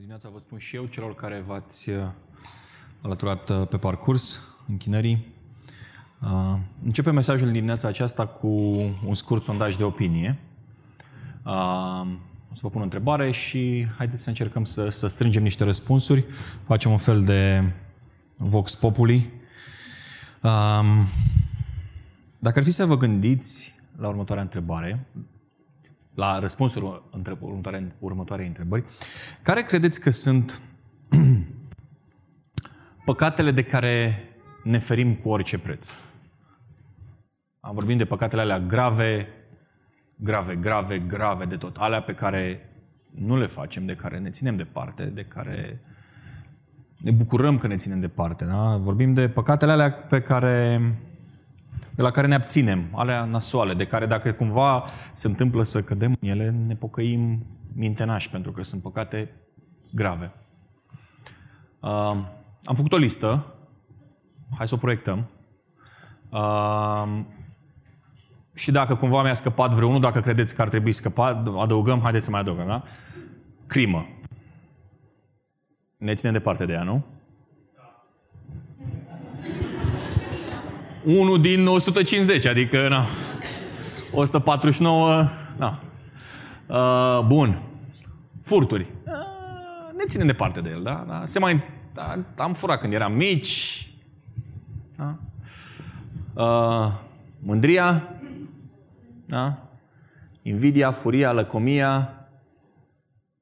dimineața vă spun și eu celor care v-ați uh, alăturat uh, pe parcurs închinării. Uh, începem mesajul din dimineața aceasta cu un scurt sondaj de opinie. O să vă pun o întrebare și haideți să încercăm să, să strângem niște răspunsuri. Facem un fel de vox populi. Dacă ar fi să vă gândiți la următoarea întrebare, la răspunsul următoarei, următoarei întrebări. Care credeți că sunt păcatele de care ne ferim cu orice preț? Am vorbit de păcatele alea grave, grave, grave, grave de tot. Alea pe care nu le facem, de care ne ținem departe, de care ne bucurăm că ne ținem departe. Da? Vorbim de păcatele alea pe care de la care ne abținem, alea nasoale, de care dacă cumva se întâmplă să cădem în ele, ne pocăim mintenași, pentru că sunt păcate grave. Uh, am făcut o listă, hai să o proiectăm. Uh, și dacă cumva mi-a scăpat vreunul, dacă credeți că ar trebui scăpat, adăugăm, haideți să mai adăugăm, da? Crimă. Ne ținem departe de ea, nu? Unul din 150, adică, na, 149, na. Uh, bun. Furturi. Uh, ne ținem departe de el, da? da? Se mai... Da, am furat când eram mici. Da? Uh, mândria. Da? Invidia, furia, lăcomia,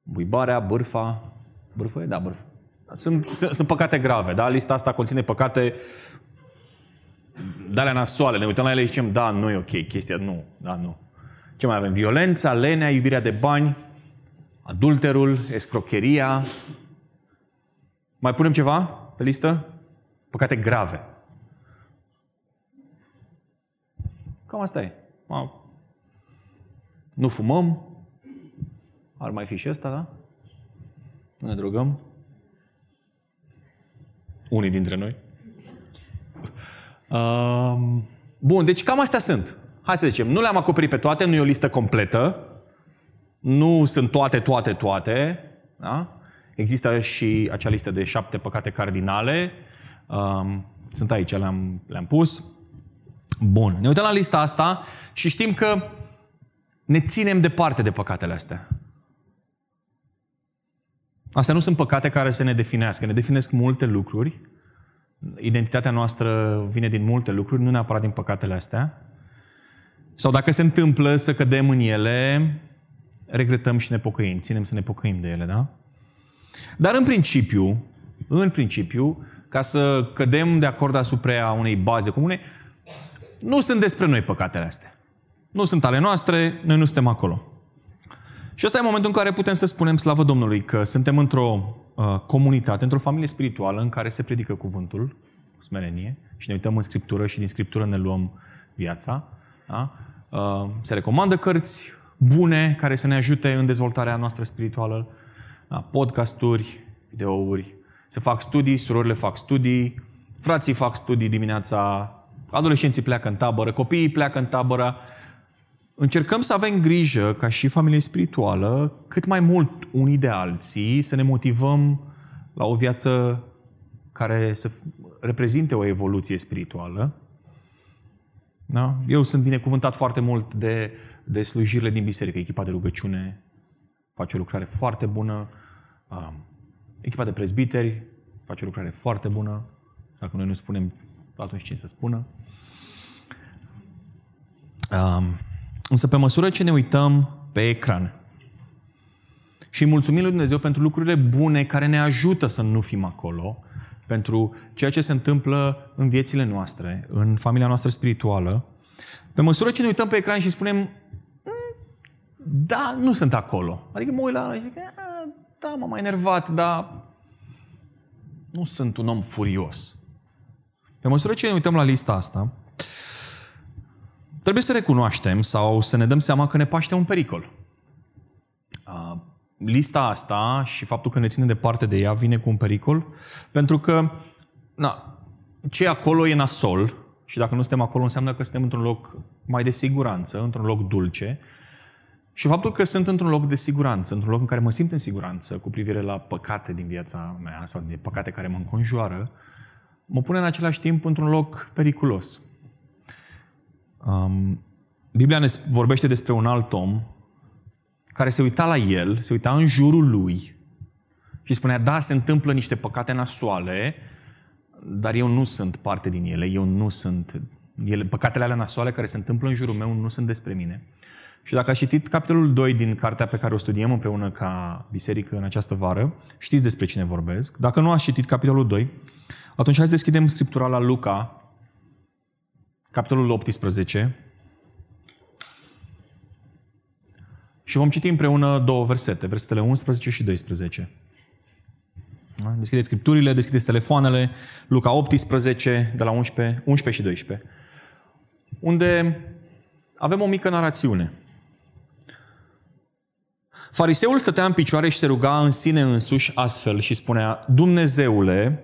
buibarea, bârfa. Bârfă e? Da, bârfă. Sunt, sunt, sunt păcate grave, da? Lista asta conține păcate de alea nasoale, ne uităm la ele și zicem, da, nu e ok, chestia, nu, da, nu. Ce mai avem? Violența, lenea, iubirea de bani, adulterul, escrocheria. Mai punem ceva pe listă? Păcate grave. Cam asta e. Nu fumăm. Ar mai fi și ăsta, da? Nu ne drogăm. Unii dintre noi. Um, bun, deci cam astea sunt. Hai să zicem, nu le-am acoperit pe toate, nu e o listă completă. Nu sunt toate, toate, toate. Da? Există și acea listă de șapte păcate cardinale. Um, sunt aici, le-am, le-am pus. Bun, ne uităm la lista asta și știm că ne ținem departe de păcatele astea. Astea nu sunt păcate care să ne definească. Ne definesc multe lucruri, Identitatea noastră vine din multe lucruri, nu neapărat din păcatele astea. Sau dacă se întâmplă să cădem în ele, regretăm și ne pocăim, ținem să ne pocăim de ele, da? Dar în principiu, în principiu, ca să cădem de acord asupra unei baze comune, nu sunt despre noi păcatele astea. Nu sunt ale noastre, noi nu suntem acolo. Și ăsta e momentul în care putem să spunem slavă Domnului că suntem într-o Uh, comunitate, într-o familie spirituală în care se predică cuvântul cu smerenie și ne uităm în Scriptură și din Scriptură ne luăm viața. Da? Uh, se recomandă cărți bune care să ne ajute în dezvoltarea noastră spirituală, da? podcasturi, videouri, se fac studii, surorile fac studii, frații fac studii dimineața, adolescenții pleacă în tabără, copiii pleacă în tabără, încercăm să avem grijă, ca și familie spirituală, cât mai mult unii de alții, să ne motivăm la o viață care să reprezinte o evoluție spirituală. Da? Eu sunt binecuvântat foarte mult de, de slujirile din biserică. Echipa de rugăciune face o lucrare foarte bună. Echipa de prezbiteri face o lucrare foarte bună. Dacă noi nu spunem, atunci cine să spună. Um, Însă pe măsură ce ne uităm pe ecran și mulțumim lui Dumnezeu pentru lucrurile bune care ne ajută să nu fim acolo, pentru ceea ce se întâmplă în viețile noastre, în familia noastră spirituală, pe măsură ce ne uităm pe ecran și spunem, mm, da, nu sunt acolo. Adică mă uit la și zic, da, m-am mai enervat, dar nu sunt un om furios. Pe măsură ce ne uităm la lista asta, Trebuie să recunoaștem sau să ne dăm seama că ne paște un pericol. Lista asta și faptul că ne ține departe de ea vine cu un pericol, pentru că na, ce acolo e nasol și dacă nu suntem acolo înseamnă că suntem într-un loc mai de siguranță, într-un loc dulce Și faptul că sunt într-un loc de siguranță, într-un loc în care mă simt în siguranță cu privire la păcate din viața mea sau de păcate care mă înconjoară, mă pune în același timp într-un loc periculos. Um, Biblia ne vorbește despre un alt om care se uita la el, se uita în jurul lui și spunea, da, se întâmplă niște păcate nasoale, dar eu nu sunt parte din ele, eu nu sunt... Ele, păcatele alea nasoale care se întâmplă în jurul meu nu sunt despre mine. Și dacă ați citit capitolul 2 din cartea pe care o studiem împreună ca biserică în această vară, știți despre cine vorbesc. Dacă nu ați citit capitolul 2, atunci hai să deschidem Scriptura la Luca, capitolul 18, și vom citi împreună două versete, versetele 11 și 12. Da? Deschideți scripturile, deschideți telefoanele, Luca 18, de la 11, 11 și 12, unde avem o mică narațiune. Fariseul stătea în picioare și se ruga în sine însuși astfel și spunea, Dumnezeule,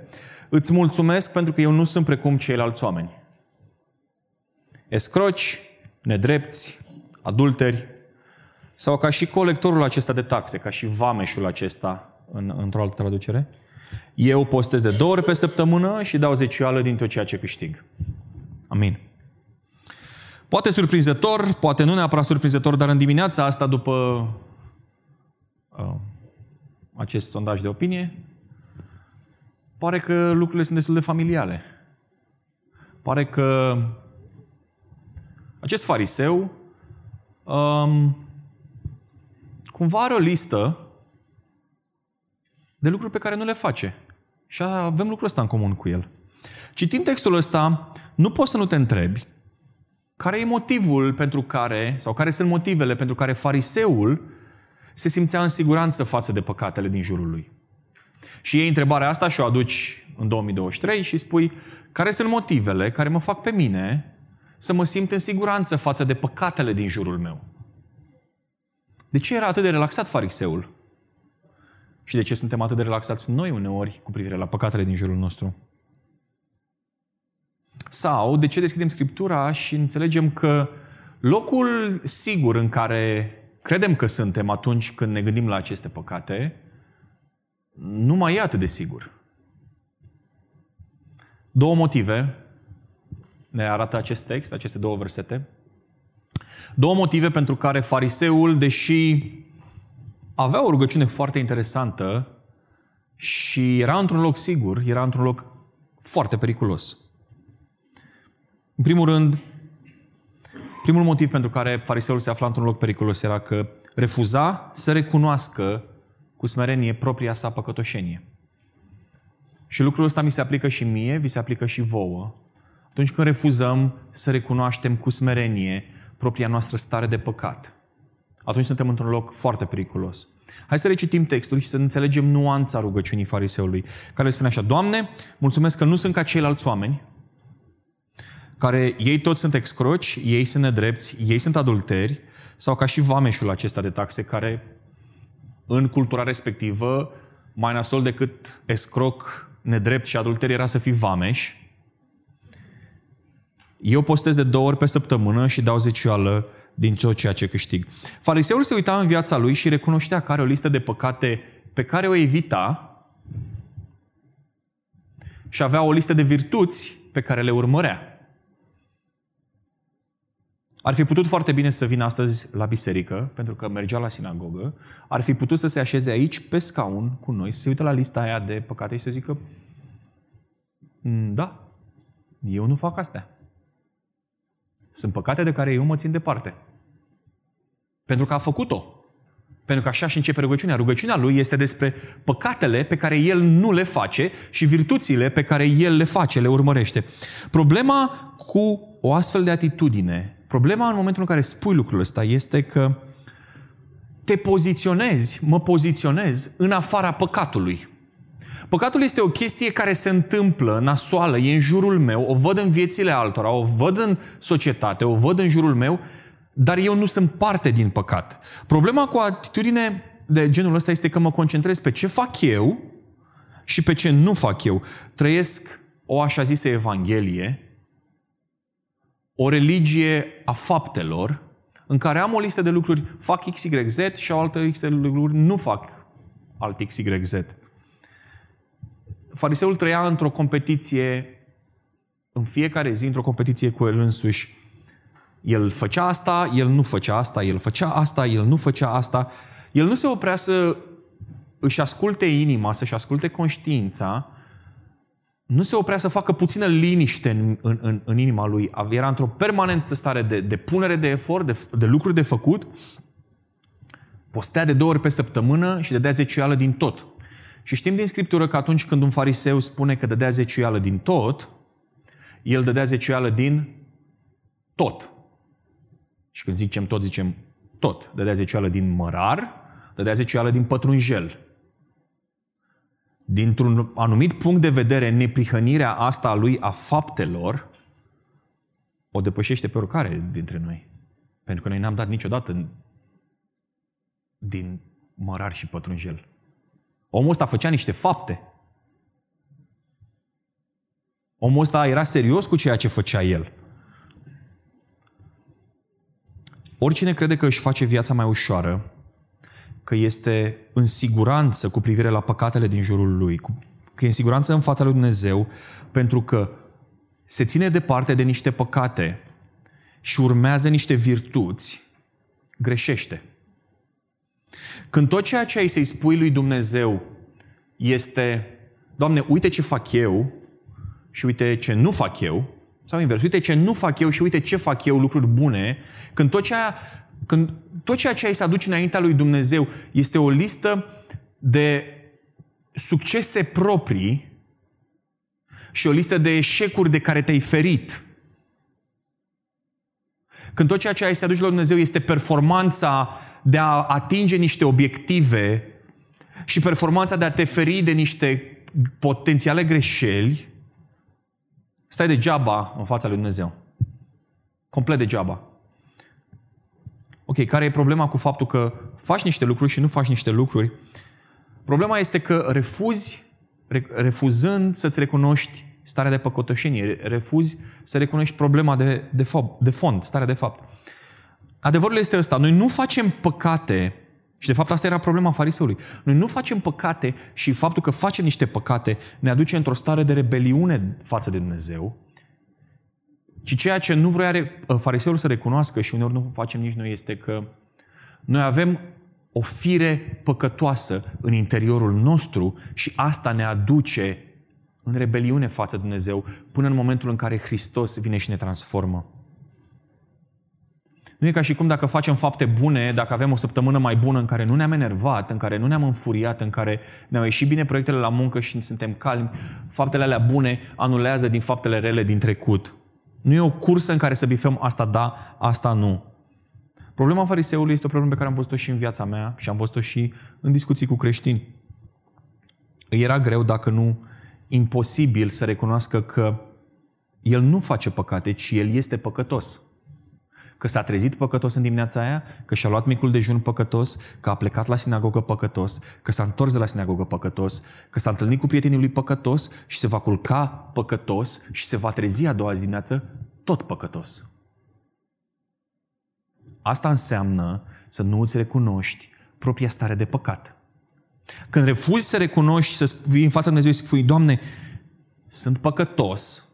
îți mulțumesc pentru că eu nu sunt precum ceilalți oameni. Escroci, nedrepți, adulteri, sau ca și colectorul acesta de taxe, ca și vameșul acesta, în, într-o altă traducere. Eu postez de două ori pe săptămână și dau zecioală din tot ceea ce câștig. Amin. Poate surprinzător, poate nu neapărat surprinzător, dar în dimineața asta, după uh, acest sondaj de opinie, pare că lucrurile sunt destul de familiale. Pare că acest fariseu um, cumva are o listă de lucruri pe care nu le face. Și avem lucrul ăsta în comun cu el. Citim textul ăsta, nu poți să nu te întrebi care e motivul pentru care, sau care sunt motivele pentru care fariseul se simțea în siguranță față de păcatele din jurul lui. Și iei întrebarea asta și o aduci în 2023 și spui care sunt motivele care mă fac pe mine să mă simt în siguranță față de păcatele din jurul meu. De ce era atât de relaxat fariseul? Și de ce suntem atât de relaxați noi uneori cu privire la păcatele din jurul nostru? Sau de ce deschidem Scriptura și înțelegem că locul sigur în care credem că suntem atunci când ne gândim la aceste păcate, nu mai e atât de sigur. Două motive ne arată acest text, aceste două versete. Două motive pentru care fariseul, deși avea o rugăciune foarte interesantă și era într-un loc sigur, era într-un loc foarte periculos. În primul rând, primul motiv pentru care fariseul se afla într-un loc periculos era că refuza să recunoască cu smerenie propria sa păcătoșenie. Și lucrul ăsta mi se aplică și mie, vi se aplică și vouă. Atunci când refuzăm să recunoaștem cu smerenie propria noastră stare de păcat, atunci suntem într-un loc foarte periculos. Hai să recitim textul și să înțelegem nuanța rugăciunii fariseului, care spune așa, Doamne, mulțumesc că nu sunt ca ceilalți oameni, care ei toți sunt excroci, ei sunt nedrepți, ei sunt adulteri, sau ca și vameșul acesta de taxe, care în cultura respectivă, mai nasol decât escroc, nedrept și adulter era să fii vameș. Eu postez de două ori pe săptămână și dau zecioală din tot ceea ce câștig. Fariseul se uita în viața lui și recunoștea că are o listă de păcate pe care o evita și avea o listă de virtuți pe care le urmărea. Ar fi putut foarte bine să vină astăzi la biserică, pentru că mergea la sinagogă. Ar fi putut să se așeze aici, pe scaun, cu noi, să se uite la lista aia de păcate și să zică mm, da, eu nu fac astea. Sunt păcate de care eu mă țin departe. Pentru că a făcut-o. Pentru că așa și începe rugăciunea. Rugăciunea lui este despre păcatele pe care el nu le face și virtuțile pe care el le face, le urmărește. Problema cu o astfel de atitudine, problema în momentul în care spui lucrul ăsta este că te poziționezi, mă poziționez în afara păcatului. Păcatul este o chestie care se întâmplă nasoală, e în jurul meu, o văd în viețile altora, o văd în societate, o văd în jurul meu, dar eu nu sunt parte din păcat. Problema cu o atitudine de genul ăsta este că mă concentrez pe ce fac eu și pe ce nu fac eu. Trăiesc o așa zisă evanghelie, o religie a faptelor, în care am o listă de lucruri, fac X, Y, Z și o altă listă de lucruri, nu fac alt X, Y, Z. Fariseul trăia într-o competiție, în fiecare zi, într-o competiție cu el însuși. El făcea asta, el nu făcea asta, el făcea asta, el nu făcea asta. El nu se oprea să își asculte inima, să-și asculte conștiința, nu se oprea să facă puțină liniște în, în, în, în inima lui. Era într-o permanentă stare de, de punere de efort, de, de lucruri de făcut. Postea de două ori pe săptămână și dădea zeciuială din tot. Și știm din Scriptură că atunci când un fariseu spune că dădea zeciuială din tot, el dădea zeciuială din tot. Și când zicem tot, zicem tot. Dădea zeciuială din mărar, dădea zeciuială din pătrunjel dintr-un anumit punct de vedere, neprihănirea asta a lui a faptelor o depășește pe oricare dintre noi. Pentru că noi n-am dat niciodată din mărar și pătrunjel. Omul ăsta făcea niște fapte. Omul ăsta era serios cu ceea ce făcea el. Oricine crede că își face viața mai ușoară, că este în siguranță cu privire la păcatele din jurul lui, că e în siguranță în fața lui Dumnezeu, pentru că se ține departe de niște păcate și urmează niște virtuți, greșește. Când tot ceea ce ai să-i spui lui Dumnezeu este, Doamne, uite ce fac eu și uite ce nu fac eu, sau invers, uite ce nu fac eu și uite ce fac eu, lucruri bune, când tot ceea când tot ceea ce ai să aduci înaintea lui Dumnezeu este o listă de succese proprii și o listă de eșecuri de care te-ai ferit. Când tot ceea ce ai să aduci la Dumnezeu este performanța de a atinge niște obiective și performanța de a te feri de niște potențiale greșeli, stai degeaba în fața lui Dumnezeu. Complet degeaba. Ok, care e problema cu faptul că faci niște lucruri și nu faci niște lucruri? Problema este că refuzi, refuzând să-ți recunoști starea de păcătoșenie, refuzi să recunoști problema de, de, fapt, de fond, starea de fapt. Adevărul este ăsta, noi nu facem păcate și de fapt asta era problema fariseului. Noi nu facem păcate și faptul că facem niște păcate ne aduce într-o stare de rebeliune față de Dumnezeu ci ceea ce nu vrea uh, fariseul să recunoască și uneori nu facem nici noi este că noi avem o fire păcătoasă în interiorul nostru și asta ne aduce în rebeliune față de Dumnezeu până în momentul în care Hristos vine și ne transformă. Nu e ca și cum dacă facem fapte bune, dacă avem o săptămână mai bună în care nu ne-am enervat, în care nu ne-am înfuriat, în care ne-au ieșit bine proiectele la muncă și suntem calmi, faptele alea bune anulează din faptele rele din trecut. Nu e o cursă în care să bifăm asta da, asta nu. Problema fariseului este o problemă pe care am văzut-o și în viața mea și am văzut-o și în discuții cu creștini. Îi era greu, dacă nu imposibil, să recunoască că el nu face păcate, ci el este păcătos că s-a trezit păcătos în dimineața aia, că și-a luat micul dejun păcătos, că a plecat la sinagogă păcătos, că s-a întors de la sinagogă păcătos, că s-a întâlnit cu prietenii lui păcătos și se va culca păcătos și se va trezi a doua zi dimineață tot păcătos. Asta înseamnă să nu îți recunoști propria stare de păcat. Când refuzi să recunoști și să vii în fața Dumnezeu și spui, Doamne, sunt păcătos,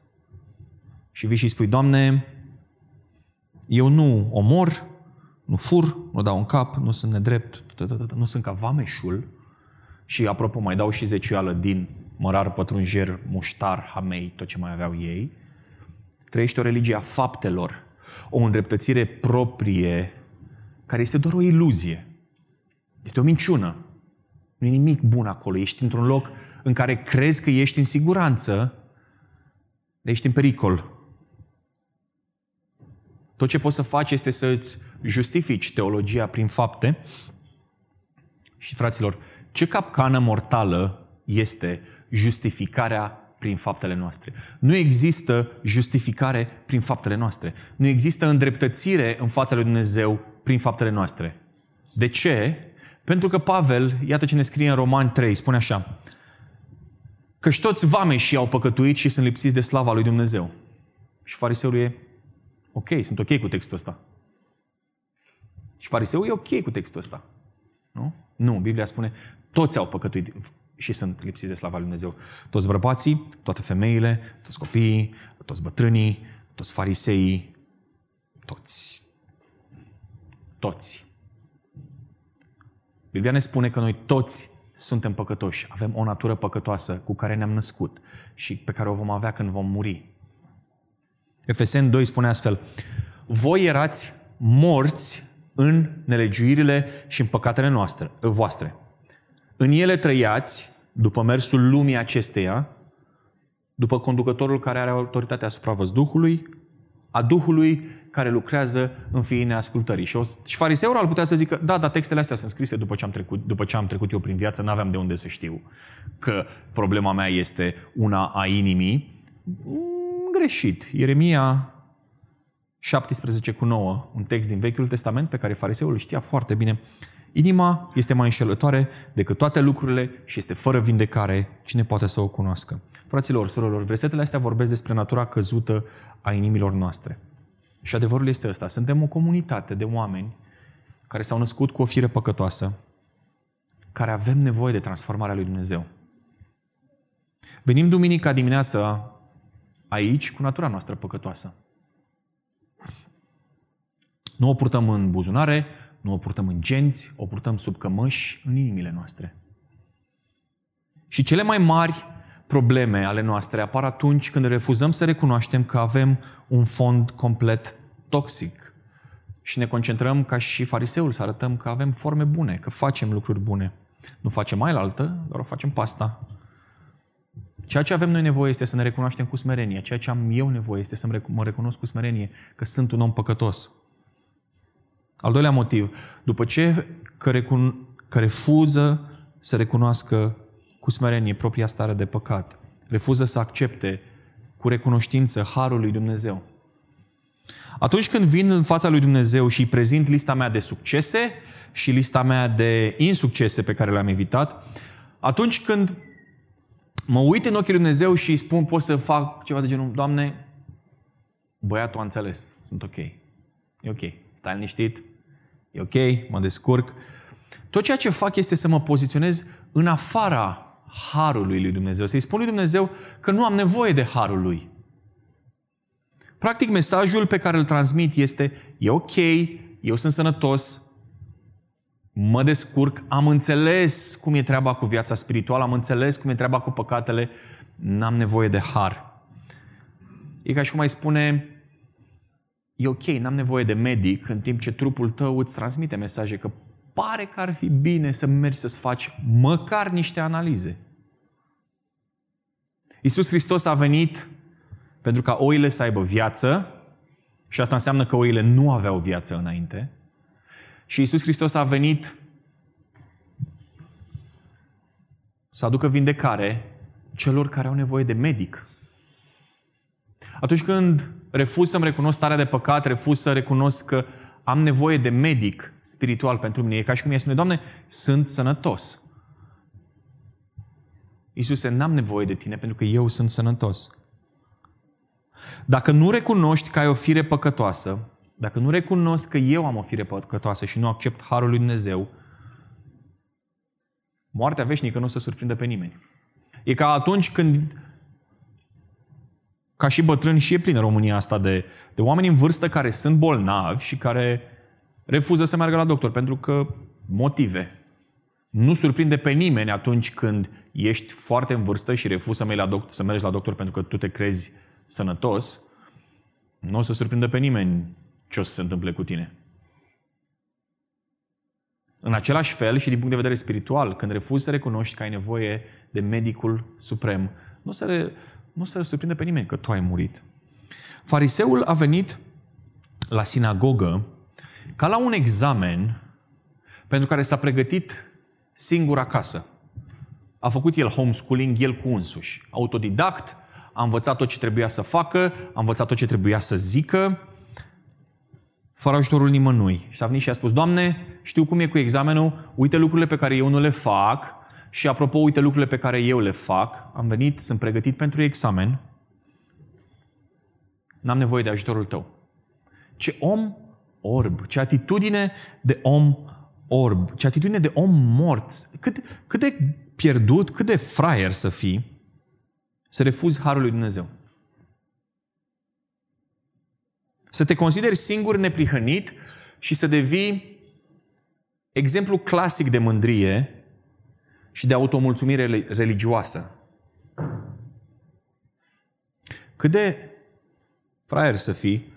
și vii și spui, Doamne, eu nu omor, nu fur, nu dau în cap, nu sunt nedrept, nu sunt ca vameșul. Și apropo, mai dau și zeciuială din mărar, pătrunjer, muștar, hamei, tot ce mai aveau ei. Trăiește o religie a faptelor, o îndreptățire proprie, care este doar o iluzie. Este o minciună. Nu e nimic bun acolo. Ești într-un loc în care crezi că ești în siguranță, dar ești în pericol. Tot ce poți să faci este să-ți justifici teologia prin fapte. Și, fraților, ce capcană mortală este justificarea prin faptele noastre. Nu există justificare prin faptele noastre. Nu există îndreptățire în fața lui Dumnezeu prin faptele noastre. De ce? Pentru că Pavel, iată ce ne scrie în Roman 3, spune așa, că toți vameșii au păcătuit și sunt lipsiți de slava lui Dumnezeu. Și fariseul e, Ok, sunt ok cu textul ăsta. Și fariseul e ok cu textul ăsta. Nu? Nu, Biblia spune, toți au păcătuit și sunt lipsiți de slava lui Dumnezeu. Toți bărbații, toate femeile, toți copiii, toți bătrânii, toți fariseii, toți. Toți. Biblia ne spune că noi toți suntem păcătoși, avem o natură păcătoasă cu care ne-am născut și pe care o vom avea când vom muri. Efeseni 2 spune astfel, voi erați morți în nelegiuirile și în păcatele noastre, voastre. În ele trăiați, după mersul lumii acesteia, după conducătorul care are autoritatea asupra văzduhului, a Duhului care lucrează în fiii neascultării. Și, o, și fariseul ar putea să zică, da, dar textele astea sunt scrise după ce am trecut, după ce am trecut eu prin viață, n-aveam de unde să știu că problema mea este una a inimii. Mm, greșit. Ieremia 17 cu 9, un text din Vechiul Testament pe care fariseul îl știa foarte bine. Inima este mai înșelătoare decât toate lucrurile și este fără vindecare. Cine poate să o cunoască? Fraților, surorilor, versetele astea vorbesc despre natura căzută a inimilor noastre. Și adevărul este ăsta. Suntem o comunitate de oameni care s-au născut cu o fire păcătoasă, care avem nevoie de transformarea lui Dumnezeu. Venim duminica dimineața aici cu natura noastră păcătoasă. Nu o purtăm în buzunare, nu o purtăm în genți, o purtăm sub cămăși în inimile noastre. Și cele mai mari probleme ale noastre apar atunci când refuzăm să recunoaștem că avem un fond complet toxic și ne concentrăm ca și fariseul să arătăm că avem forme bune, că facem lucruri bune. Nu facem mai la altă, doar o facem pasta. Ceea ce avem noi nevoie este să ne recunoaștem cu smerenie. Ceea ce am eu nevoie este să mă recunosc cu smerenie că sunt un om păcătos. Al doilea motiv, după ce că, recun- că refuză să recunoască cu smerenie propria stare de păcat, refuză să accepte cu recunoștință harul lui Dumnezeu. Atunci când vin în fața lui Dumnezeu și îi prezint lista mea de succese și lista mea de insuccese pe care le-am evitat, atunci când mă uit în ochii lui Dumnezeu și îi spun, pot să fac ceva de genul, Doamne, băiatul a înțeles, sunt ok. E ok, stai liniștit, e ok, mă descurc. Tot ceea ce fac este să mă poziționez în afara harului lui Dumnezeu. Să-i spun lui Dumnezeu că nu am nevoie de harul lui. Practic, mesajul pe care îl transmit este, e ok, eu sunt sănătos, mă descurc, am înțeles cum e treaba cu viața spirituală, am înțeles cum e treaba cu păcatele, n-am nevoie de har. E ca și cum ai spune, e ok, n-am nevoie de medic, în timp ce trupul tău îți transmite mesaje că pare că ar fi bine să mergi să-ți faci măcar niște analize. Iisus Hristos a venit pentru ca oile să aibă viață și asta înseamnă că oile nu aveau viață înainte. Și Iisus Hristos a venit să aducă vindecare celor care au nevoie de medic. Atunci când refuz să-mi recunosc starea de păcat, refuz să recunosc că am nevoie de medic spiritual pentru mine. E ca și cum mi spune, Doamne, sunt sănătos. Iisuse, n-am nevoie de tine pentru că eu sunt sănătos. Dacă nu recunoști că ai o fire păcătoasă, dacă nu recunosc că eu am o fire păcătoasă și nu accept harul lui Dumnezeu, moartea veșnică nu se surprinde pe nimeni. E ca atunci când, ca și bătrâni, și e plină România asta de, de oameni în vârstă care sunt bolnavi și care refuză să meargă la doctor pentru că motive. Nu surprinde pe nimeni atunci când ești foarte în vârstă și refuzi să mergi la doctor, să mergi la doctor pentru că tu te crezi sănătos, nu o să surprindă pe nimeni ce o să se întâmple cu tine. În același fel și din punct de vedere spiritual, când refuzi să recunoști că ai nevoie de medicul suprem, nu să, re, nu să surprinde pe nimeni că tu ai murit. Fariseul a venit la sinagogă ca la un examen pentru care s-a pregătit singur acasă. A făcut el homeschooling el cu însuși. Autodidact, a învățat tot ce trebuia să facă, a învățat tot ce trebuia să zică, fără ajutorul nimănui. Și a venit și a spus, Doamne, știu cum e cu examenul, uite lucrurile pe care eu nu le fac și apropo, uite lucrurile pe care eu le fac. Am venit, sunt pregătit pentru examen, n-am nevoie de ajutorul tău. Ce om orb, ce atitudine de om orb, ce atitudine de om mort. Cât, cât de pierdut, cât de fraier să fii, să refuzi harul lui Dumnezeu. Să te consideri singur neprihănit și să devii exemplu clasic de mândrie și de automulțumire religioasă. Cât de fraier să fii,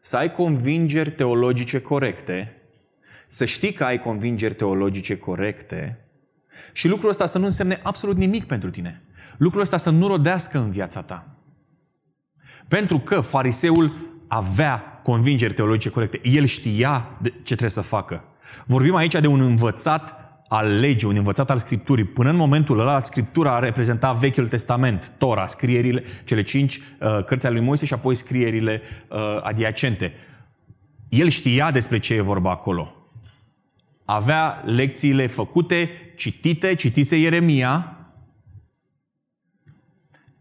să ai convingeri teologice corecte, să știi că ai convingeri teologice corecte și lucrul ăsta să nu însemne absolut nimic pentru tine. Lucrul ăsta să nu rodească în viața ta. Pentru că fariseul avea convingeri teologice corecte. El știa ce trebuie să facă. Vorbim aici de un învățat al legii, un învățat al Scripturii. Până în momentul ăla, Scriptura reprezenta Vechiul Testament, Tora, scrierile, cele cinci uh, cărți ale lui Moise și apoi scrierile uh, adiacente. El știa despre ce e vorba acolo. Avea lecțiile făcute, citite, citise Ieremia.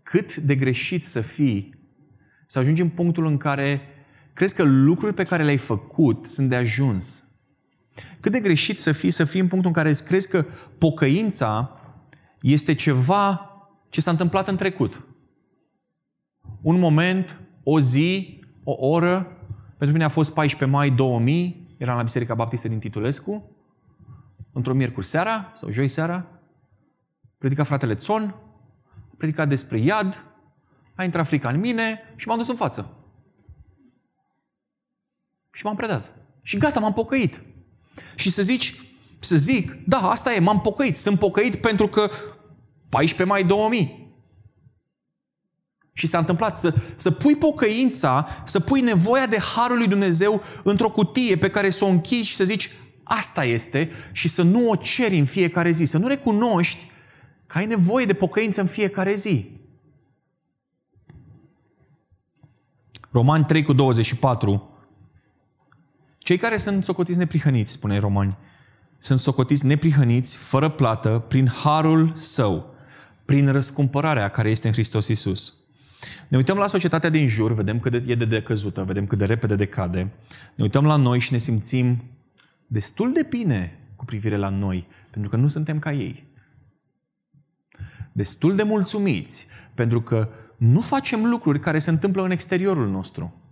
Cât de greșit să fii să ajungi în punctul în care crezi că lucruri pe care le-ai făcut sunt de ajuns cât de greșit să fii, să fii în punctul în care îți crezi că pocăința este ceva ce s-a întâmplat în trecut. Un moment, o zi, o oră. Pentru mine a fost 14 mai 2000, eram la Biserica Baptistă din Titulescu, într-o miercuri seara sau joi seara, predica fratele Țon, predica despre iad, a intrat frica în mine și m-am dus în față. Și m-am predat. Și gata, m-am pocăit. Și să zici, să zic, da, asta e, m-am pocăit. Sunt pocăit pentru că 14 mai 2000. Și s-a întâmplat să, să pui pocăința, să pui nevoia de Harul lui Dumnezeu într-o cutie pe care să o închizi și să zici, asta este, și să nu o ceri în fiecare zi, să nu recunoști că ai nevoie de pocăință în fiecare zi. Romani 3 cu 24 cei care sunt socotiți neprihăniți, spune Romani, sunt socotiți neprihăniți, fără plată, prin harul său, prin răscumpărarea care este în Hristos Isus. Ne uităm la societatea din jur, vedem cât de, e de decăzută, vedem cât de repede decade. Ne uităm la noi și ne simțim destul de bine cu privire la noi, pentru că nu suntem ca ei. Destul de mulțumiți, pentru că nu facem lucruri care se întâmplă în exteriorul nostru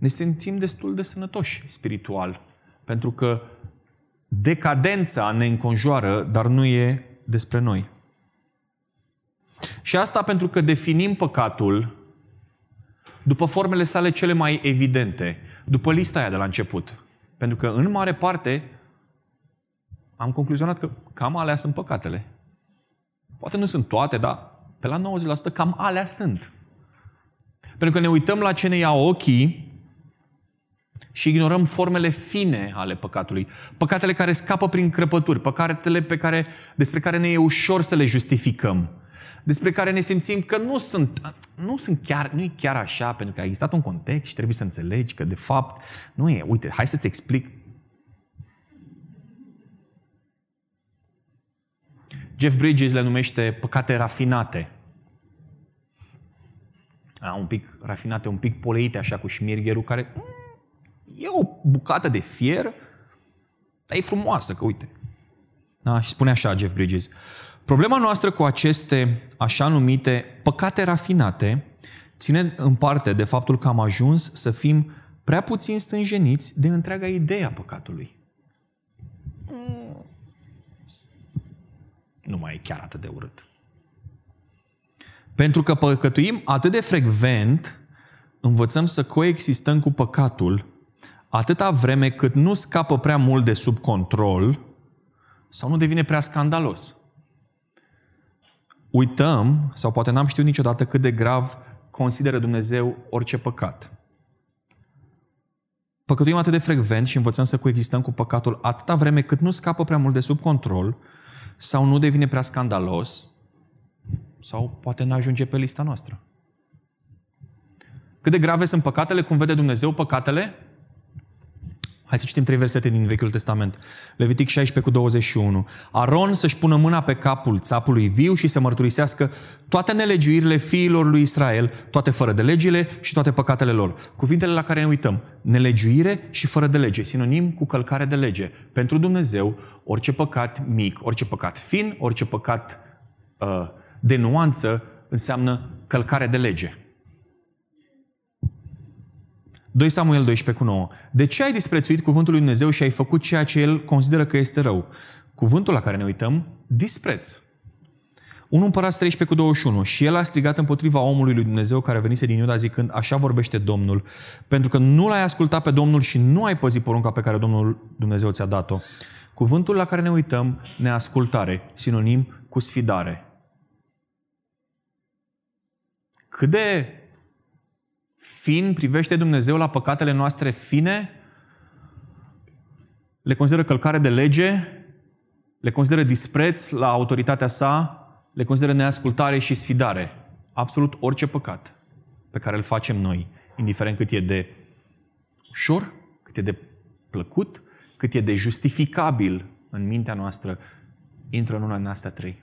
ne simțim destul de sănătoși spiritual. Pentru că decadența ne înconjoară, dar nu e despre noi. Și asta pentru că definim păcatul după formele sale cele mai evidente, după lista aia de la început. Pentru că, în mare parte, am concluzionat că cam alea sunt păcatele. Poate nu sunt toate, dar pe la 90% cam alea sunt. Pentru că ne uităm la ce ne ia ochii și ignorăm formele fine ale păcatului. Păcatele care scapă prin crăpături, păcatele pe care, despre care ne e ușor să le justificăm, despre care ne simțim că nu sunt, nu sunt chiar, nu e chiar așa, pentru că a existat un context și trebuie să înțelegi că de fapt nu e. Uite, hai să-ți explic. Jeff Bridges le numește păcate rafinate. A, un pic rafinate, un pic poleite așa cu șmirgherul care mm, E o bucată de fier, dar e frumoasă, că uite. Da? Și spune așa Jeff Bridges. Problema noastră cu aceste așa numite păcate rafinate ține în parte de faptul că am ajuns să fim prea puțin stânjeniți de întreaga idee a păcatului. Nu mai e chiar atât de urât. Pentru că păcătuim atât de frecvent, învățăm să coexistăm cu păcatul atâta vreme cât nu scapă prea mult de sub control sau nu devine prea scandalos. Uităm, sau poate n-am știut niciodată cât de grav consideră Dumnezeu orice păcat. Păcătuim atât de frecvent și învățăm să coexistăm cu păcatul atâta vreme cât nu scapă prea mult de sub control sau nu devine prea scandalos sau poate nu ajunge pe lista noastră. Cât de grave sunt păcatele, cum vede Dumnezeu păcatele? Hai să citim trei versete din Vechiul Testament. Levitic 16 cu 21. Aron să-și pună mâna pe capul țapului viu și să mărturisească toate nelegiuirile fiilor lui Israel, toate fără de legile și toate păcatele lor. Cuvintele la care ne uităm. Nelegiuire și fără de lege. Sinonim cu călcare de lege. Pentru Dumnezeu, orice păcat mic, orice păcat fin, orice păcat uh, de nuanță înseamnă călcare de lege. 2 Samuel 12 cu 9. De ce ai disprețuit cuvântul lui Dumnezeu și ai făcut ceea ce el consideră că este rău? Cuvântul la care ne uităm, dispreț. 1 Împărați 13 cu 21. Și el a strigat împotriva omului lui Dumnezeu care venise din Iuda zicând, așa vorbește Domnul, pentru că nu l-ai ascultat pe Domnul și nu ai păzit porunca pe care Domnul Dumnezeu ți-a dat-o. Cuvântul la care ne uităm, neascultare, sinonim cu sfidare. Cât de fin? Privește Dumnezeu la păcatele noastre fine, le consideră călcare de lege, le consideră dispreț la autoritatea sa, le consideră neascultare și sfidare. Absolut orice păcat pe care îl facem noi, indiferent cât e de ușor, cât e de plăcut, cât e de justificabil în mintea noastră, intră în una din astea trei.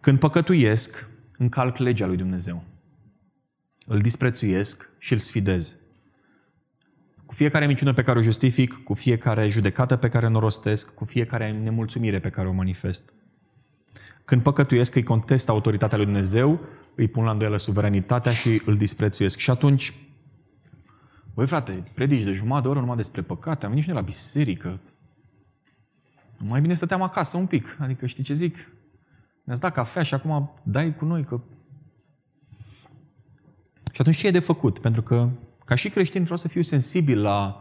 Când păcătuiesc, încalc legea lui Dumnezeu îl disprețuiesc și îl sfidez. Cu fiecare minciună pe care o justific, cu fiecare judecată pe care o rostesc, cu fiecare nemulțumire pe care o manifest. Când păcătuiesc, îi contest autoritatea lui Dumnezeu, îi pun la îndoială suveranitatea și îl disprețuiesc. Și atunci, voi frate, predici de jumătate de oră numai despre păcate, am venit și noi la biserică. Mai bine stăteam acasă un pic, adică știi ce zic? Ne-ați dat cafea și acum dai cu noi, că și atunci ce e de făcut? Pentru că, ca și creștin, vreau să fiu sensibil la,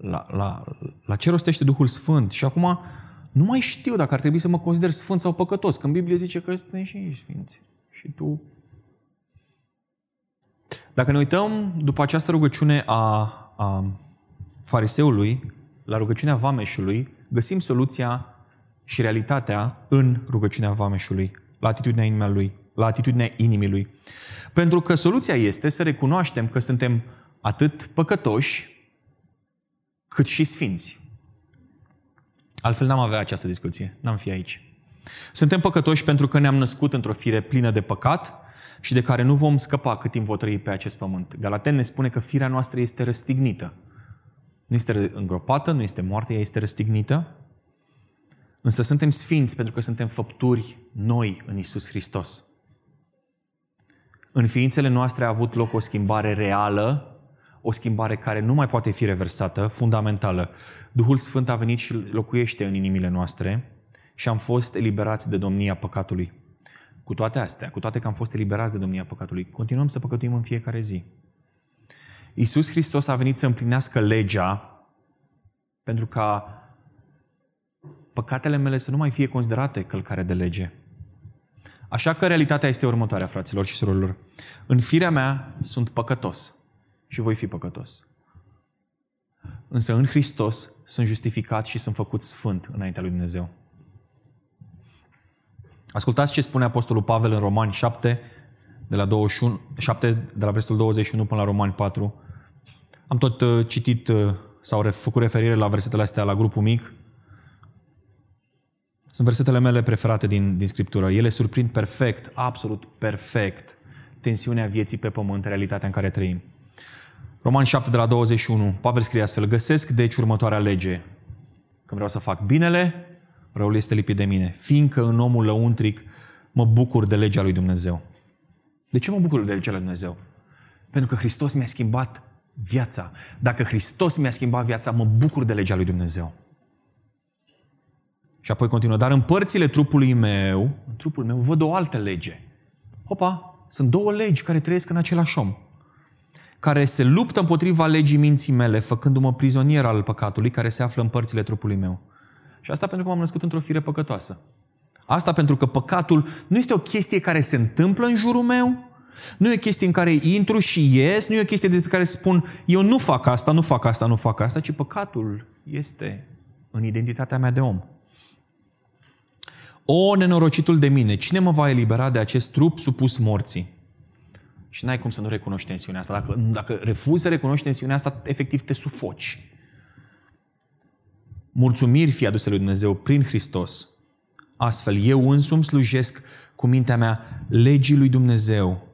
la, la, la ce rostește Duhul Sfânt. Și acum nu mai știu dacă ar trebui să mă consider sfânt sau păcătos. Când Biblia zice că suntem și ei sfinți. Și tu... Dacă ne uităm după această rugăciune a, a fariseului, la rugăciunea vameșului, găsim soluția și realitatea în rugăciunea vameșului, la atitudinea inimii lui. La atitudinea inimii lui. Pentru că soluția este să recunoaștem că suntem atât păcătoși, cât și sfinți. Altfel n-am avea această discuție, n-am fi aici. Suntem păcătoși pentru că ne-am născut într-o fire plină de păcat și de care nu vom scăpa cât timp vom trăi pe acest pământ. Galaten ne spune că firea noastră este răstignită. Nu este îngropată, nu este moartă, ea este răstignită. Însă suntem sfinți pentru că suntem făpturi noi în Isus Hristos. În ființele noastre a avut loc o schimbare reală, o schimbare care nu mai poate fi reversată, fundamentală. Duhul Sfânt a venit și locuiește în inimile noastre și am fost eliberați de domnia păcatului. Cu toate astea, cu toate că am fost eliberați de domnia păcatului, continuăm să păcătuim în fiecare zi. Iisus Hristos a venit să împlinească legea pentru ca păcatele mele să nu mai fie considerate călcare de lege. Așa că realitatea este următoarea, fraților și surorilor. În firea mea sunt păcătos și voi fi păcătos. Însă în Hristos sunt justificat și sunt făcut sfânt înaintea lui Dumnezeu. Ascultați ce spune Apostolul Pavel în Romani 7, de la, 21, 7, de la versetul 21 până la Romani 4. Am tot uh, citit uh, sau făcut referire la versetele astea la grupul mic sunt versetele mele preferate din, din Scriptură. Ele surprind perfect, absolut perfect, tensiunea vieții pe pământ, realitatea în care trăim. Roman 7 de la 21, Pavel scrie astfel, Găsesc deci următoarea lege. Când vreau să fac binele, răul este lipit de mine. Fiindcă în omul lăuntric mă bucur de legea lui Dumnezeu. De ce mă bucur de legea lui Dumnezeu? Pentru că Hristos mi-a schimbat viața. Dacă Hristos mi-a schimbat viața, mă bucur de legea lui Dumnezeu. Și apoi continuă, dar în părțile trupului meu, în trupul meu, văd o altă lege. Hopa, sunt două legi care trăiesc în același om. Care se luptă împotriva legii minții mele, făcându-mă prizonier al păcatului care se află în părțile trupului meu. Și asta pentru că m-am născut într-o fire păcătoasă. Asta pentru că păcatul nu este o chestie care se întâmplă în jurul meu, nu e o chestie în care intru și ies, nu e o chestie despre care spun eu nu fac asta, nu fac asta, nu fac asta, ci păcatul este în identitatea mea de om. O, nenorocitul de mine, cine mă va elibera de acest trup supus morții? Și n-ai cum să nu recunoști tensiunea asta. Dacă, dacă refuzi să recunoști tensiunea asta, efectiv te sufoci. Mulțumiri fi aduse lui Dumnezeu prin Hristos. Astfel, eu însumi slujesc cu mintea mea legii lui Dumnezeu,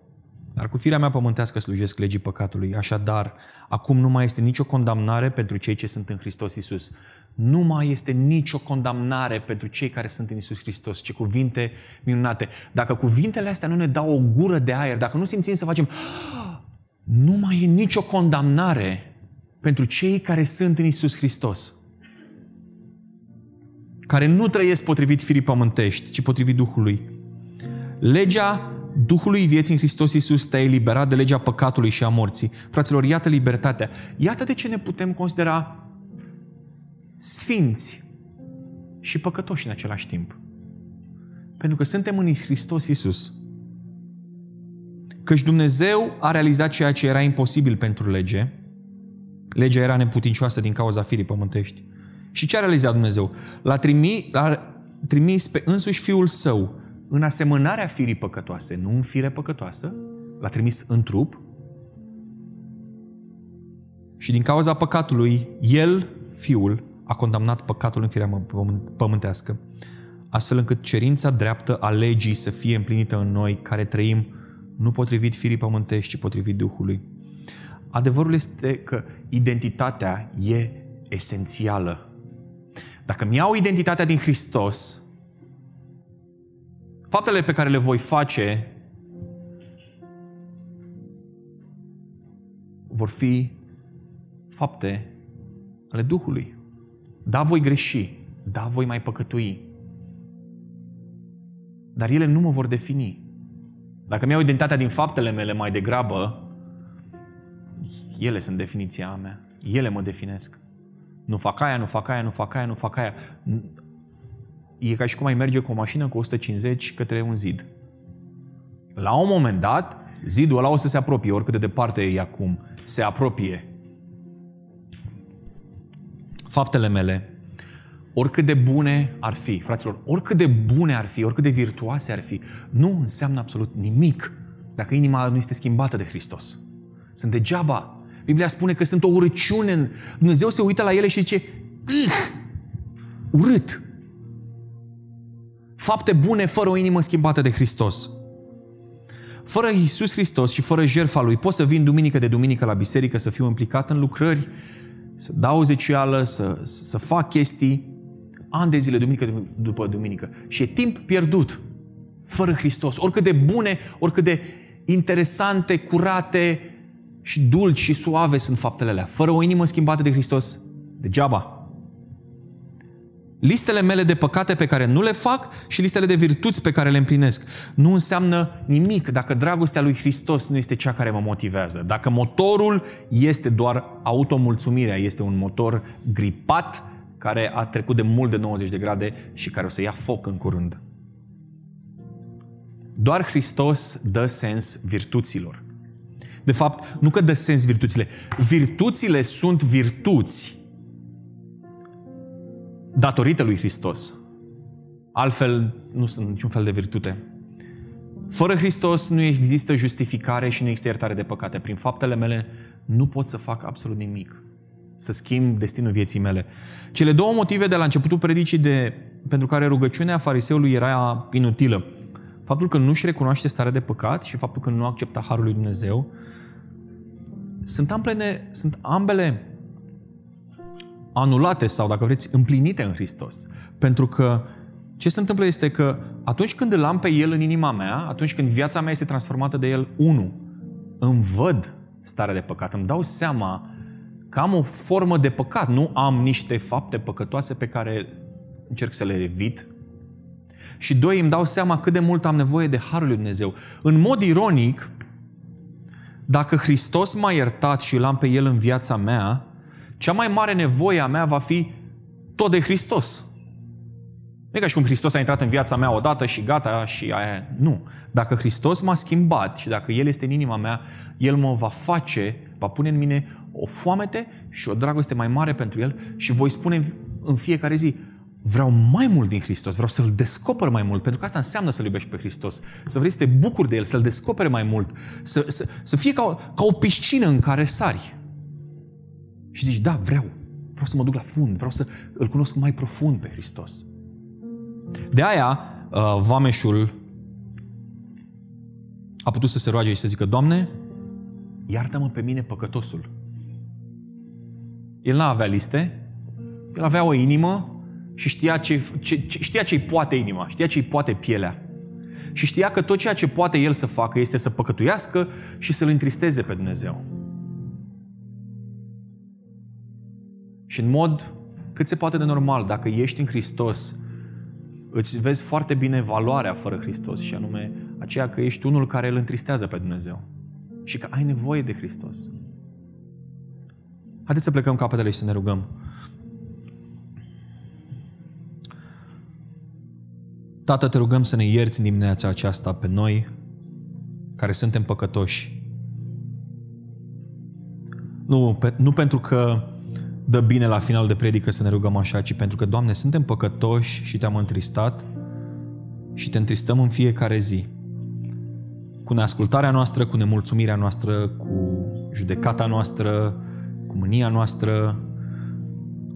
dar cu firea mea pământească slujesc legii păcatului. Așadar, acum nu mai este nicio condamnare pentru cei ce sunt în Hristos Isus. Nu mai este nicio condamnare pentru cei care sunt în Isus Hristos. Ce cuvinte minunate. Dacă cuvintele astea nu ne dau o gură de aer, dacă nu simțim să facem nu mai e nicio condamnare pentru cei care sunt în Isus Hristos. Care nu trăiesc potrivit firii pământești, ci potrivit Duhului. Legea Duhului vieții în Hristos Iisus te-a eliberat de legea păcatului și a morții. Fraților, iată libertatea. Iată de ce ne putem considera sfinți și păcătoși în același timp. Pentru că suntem în Hristos Iisus. Căci Dumnezeu a realizat ceea ce era imposibil pentru lege. Legea era neputincioasă din cauza firii pământești. Și ce a realizat Dumnezeu? L-a trimis, l-a trimis pe însuși Fiul Său în asemănarea firii păcătoase, nu în fire păcătoasă, l-a trimis în trup și din cauza păcatului, el, fiul, a condamnat păcatul în firea pământească, astfel încât cerința dreaptă a legii să fie împlinită în noi, care trăim nu potrivit firii pământești, ci potrivit Duhului. Adevărul este că identitatea e esențială. Dacă mi-au identitatea din Hristos, Faptele pe care le voi face vor fi fapte ale Duhului. Da, voi greși. Da, voi mai păcătui. Dar ele nu mă vor defini. Dacă mi-au identitatea din faptele mele mai degrabă, ele sunt definiția mea. Ele mă definesc. Nu fac aia, nu fac aia, nu fac aia, nu fac aia e ca și cum ai merge cu o mașină cu 150 către un zid. La un moment dat, zidul ăla o să se apropie, oricât de departe e acum, se apropie. Faptele mele, oricât de bune ar fi, fraților, oricât de bune ar fi, oricât de virtuoase ar fi, nu înseamnă absolut nimic dacă inima nu este schimbată de Hristos. Sunt degeaba. Biblia spune că sunt o urăciune. Dumnezeu se uită la ele și zice, urât, fapte bune fără o inimă schimbată de Hristos. Fără Iisus Hristos și fără jertfa Lui pot să vin duminică de duminică la biserică, să fiu implicat în lucrări, să dau zecială, să, să fac chestii, ani de zile, duminică după duminică. Și e timp pierdut fără Hristos. Oricât de bune, oricât de interesante, curate și dulci și suave sunt faptele alea. Fără o inimă schimbată de Hristos, degeaba listele mele de păcate pe care nu le fac și listele de virtuți pe care le împlinesc. Nu înseamnă nimic dacă dragostea lui Hristos nu este cea care mă motivează. Dacă motorul este doar automulțumirea, este un motor gripat care a trecut de mult de 90 de grade și care o să ia foc în curând. Doar Hristos dă sens virtuților. De fapt, nu că dă sens virtuțile. Virtuțile sunt virtuți datorită lui Hristos. Altfel, nu sunt niciun fel de virtute. Fără Hristos nu există justificare și nu există iertare de păcate. Prin faptele mele nu pot să fac absolut nimic. Să schimb destinul vieții mele. Cele două motive de la începutul predicii de, pentru care rugăciunea fariseului era inutilă. Faptul că nu-și recunoaște starea de păcat și faptul că nu accepta Harul lui Dumnezeu sunt ambele, sunt ambele anulate sau, dacă vreți, împlinite în Hristos. Pentru că ce se întâmplă este că atunci când îl am pe El în inima mea, atunci când viața mea este transformată de El, unu, îmi văd starea de păcat, îmi dau seama că am o formă de păcat, nu am niște fapte păcătoase pe care încerc să le evit. Și doi, îmi dau seama cât de mult am nevoie de Harul lui Dumnezeu. În mod ironic, dacă Hristos m-a iertat și îl am pe El în viața mea, cea mai mare nevoie a mea va fi tot de Hristos. Nu e ca și cum Hristos a intrat în viața mea odată și gata și aia. Nu. Dacă Hristos m-a schimbat și dacă El este în inima mea, El mă va face, va pune în mine o foamete și o dragoste mai mare pentru El și voi spune în fiecare zi, vreau mai mult din Hristos, vreau să-L descoper mai mult, pentru că asta înseamnă să-L iubești pe Hristos, să vrei să te bucuri de El, să-L descopere mai mult, să, să, să fie ca o, ca o piscină în care sari. Și zici, da, vreau, vreau să mă duc la fund, vreau să îl cunosc mai profund pe Hristos. De aia, uh, vameșul a putut să se roage și să zică, Doamne, iartă-mă pe mine păcătosul. El nu avea liste, el avea o inimă și știa ce, ce, ce, știa ce-i poate inima, știa ce-i poate pielea. Și știa că tot ceea ce poate el să facă este să păcătuiască și să-L întristeze pe Dumnezeu. Și în mod cât se poate de normal, dacă ești în Hristos, îți vezi foarte bine valoarea fără Hristos și anume aceea că ești unul care îl întristează pe Dumnezeu și că ai nevoie de Hristos. Haideți să plecăm capetele și să ne rugăm. Tată, te rugăm să ne ierți în dimineața aceasta pe noi, care suntem păcătoși. Nu, pe, nu pentru că dă bine la final de predică să ne rugăm așa, ci pentru că, Doamne, suntem păcătoși și te-am întristat și te întristăm în fiecare zi. Cu neascultarea noastră, cu nemulțumirea noastră, cu judecata noastră, cu mânia noastră,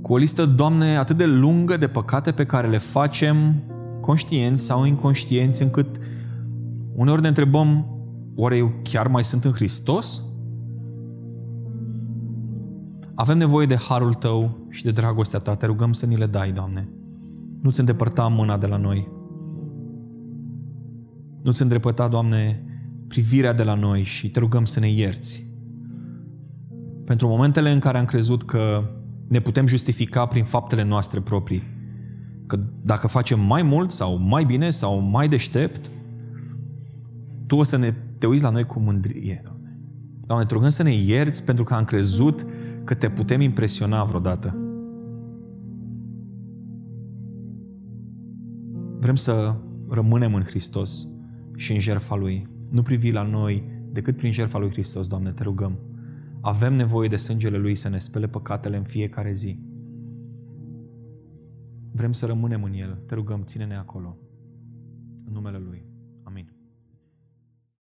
cu o listă, Doamne, atât de lungă de păcate pe care le facem conștienți sau inconștienți, încât uneori ne întrebăm, oare eu chiar mai sunt în Hristos? Avem nevoie de harul Tău și de dragostea Ta. Te rugăm să ni le dai, Doamne. Nu-ți îndepărta mâna de la noi. Nu-ți îndrepăta, Doamne, privirea de la noi și te rugăm să ne ierți. Pentru momentele în care am crezut că ne putem justifica prin faptele noastre proprii, că dacă facem mai mult sau mai bine sau mai deștept, Tu o să ne, te uiți la noi cu mândrie, Doamne. Doamne, te rugăm să ne ierți pentru că am crezut că te putem impresiona vreodată. Vrem să rămânem în Hristos și în jertfa Lui. Nu privi la noi decât prin jertfa Lui Hristos, Doamne, te rugăm. Avem nevoie de sângele Lui să ne spele păcatele în fiecare zi. Vrem să rămânem în El. Te rugăm, ține-ne acolo. În numele Lui.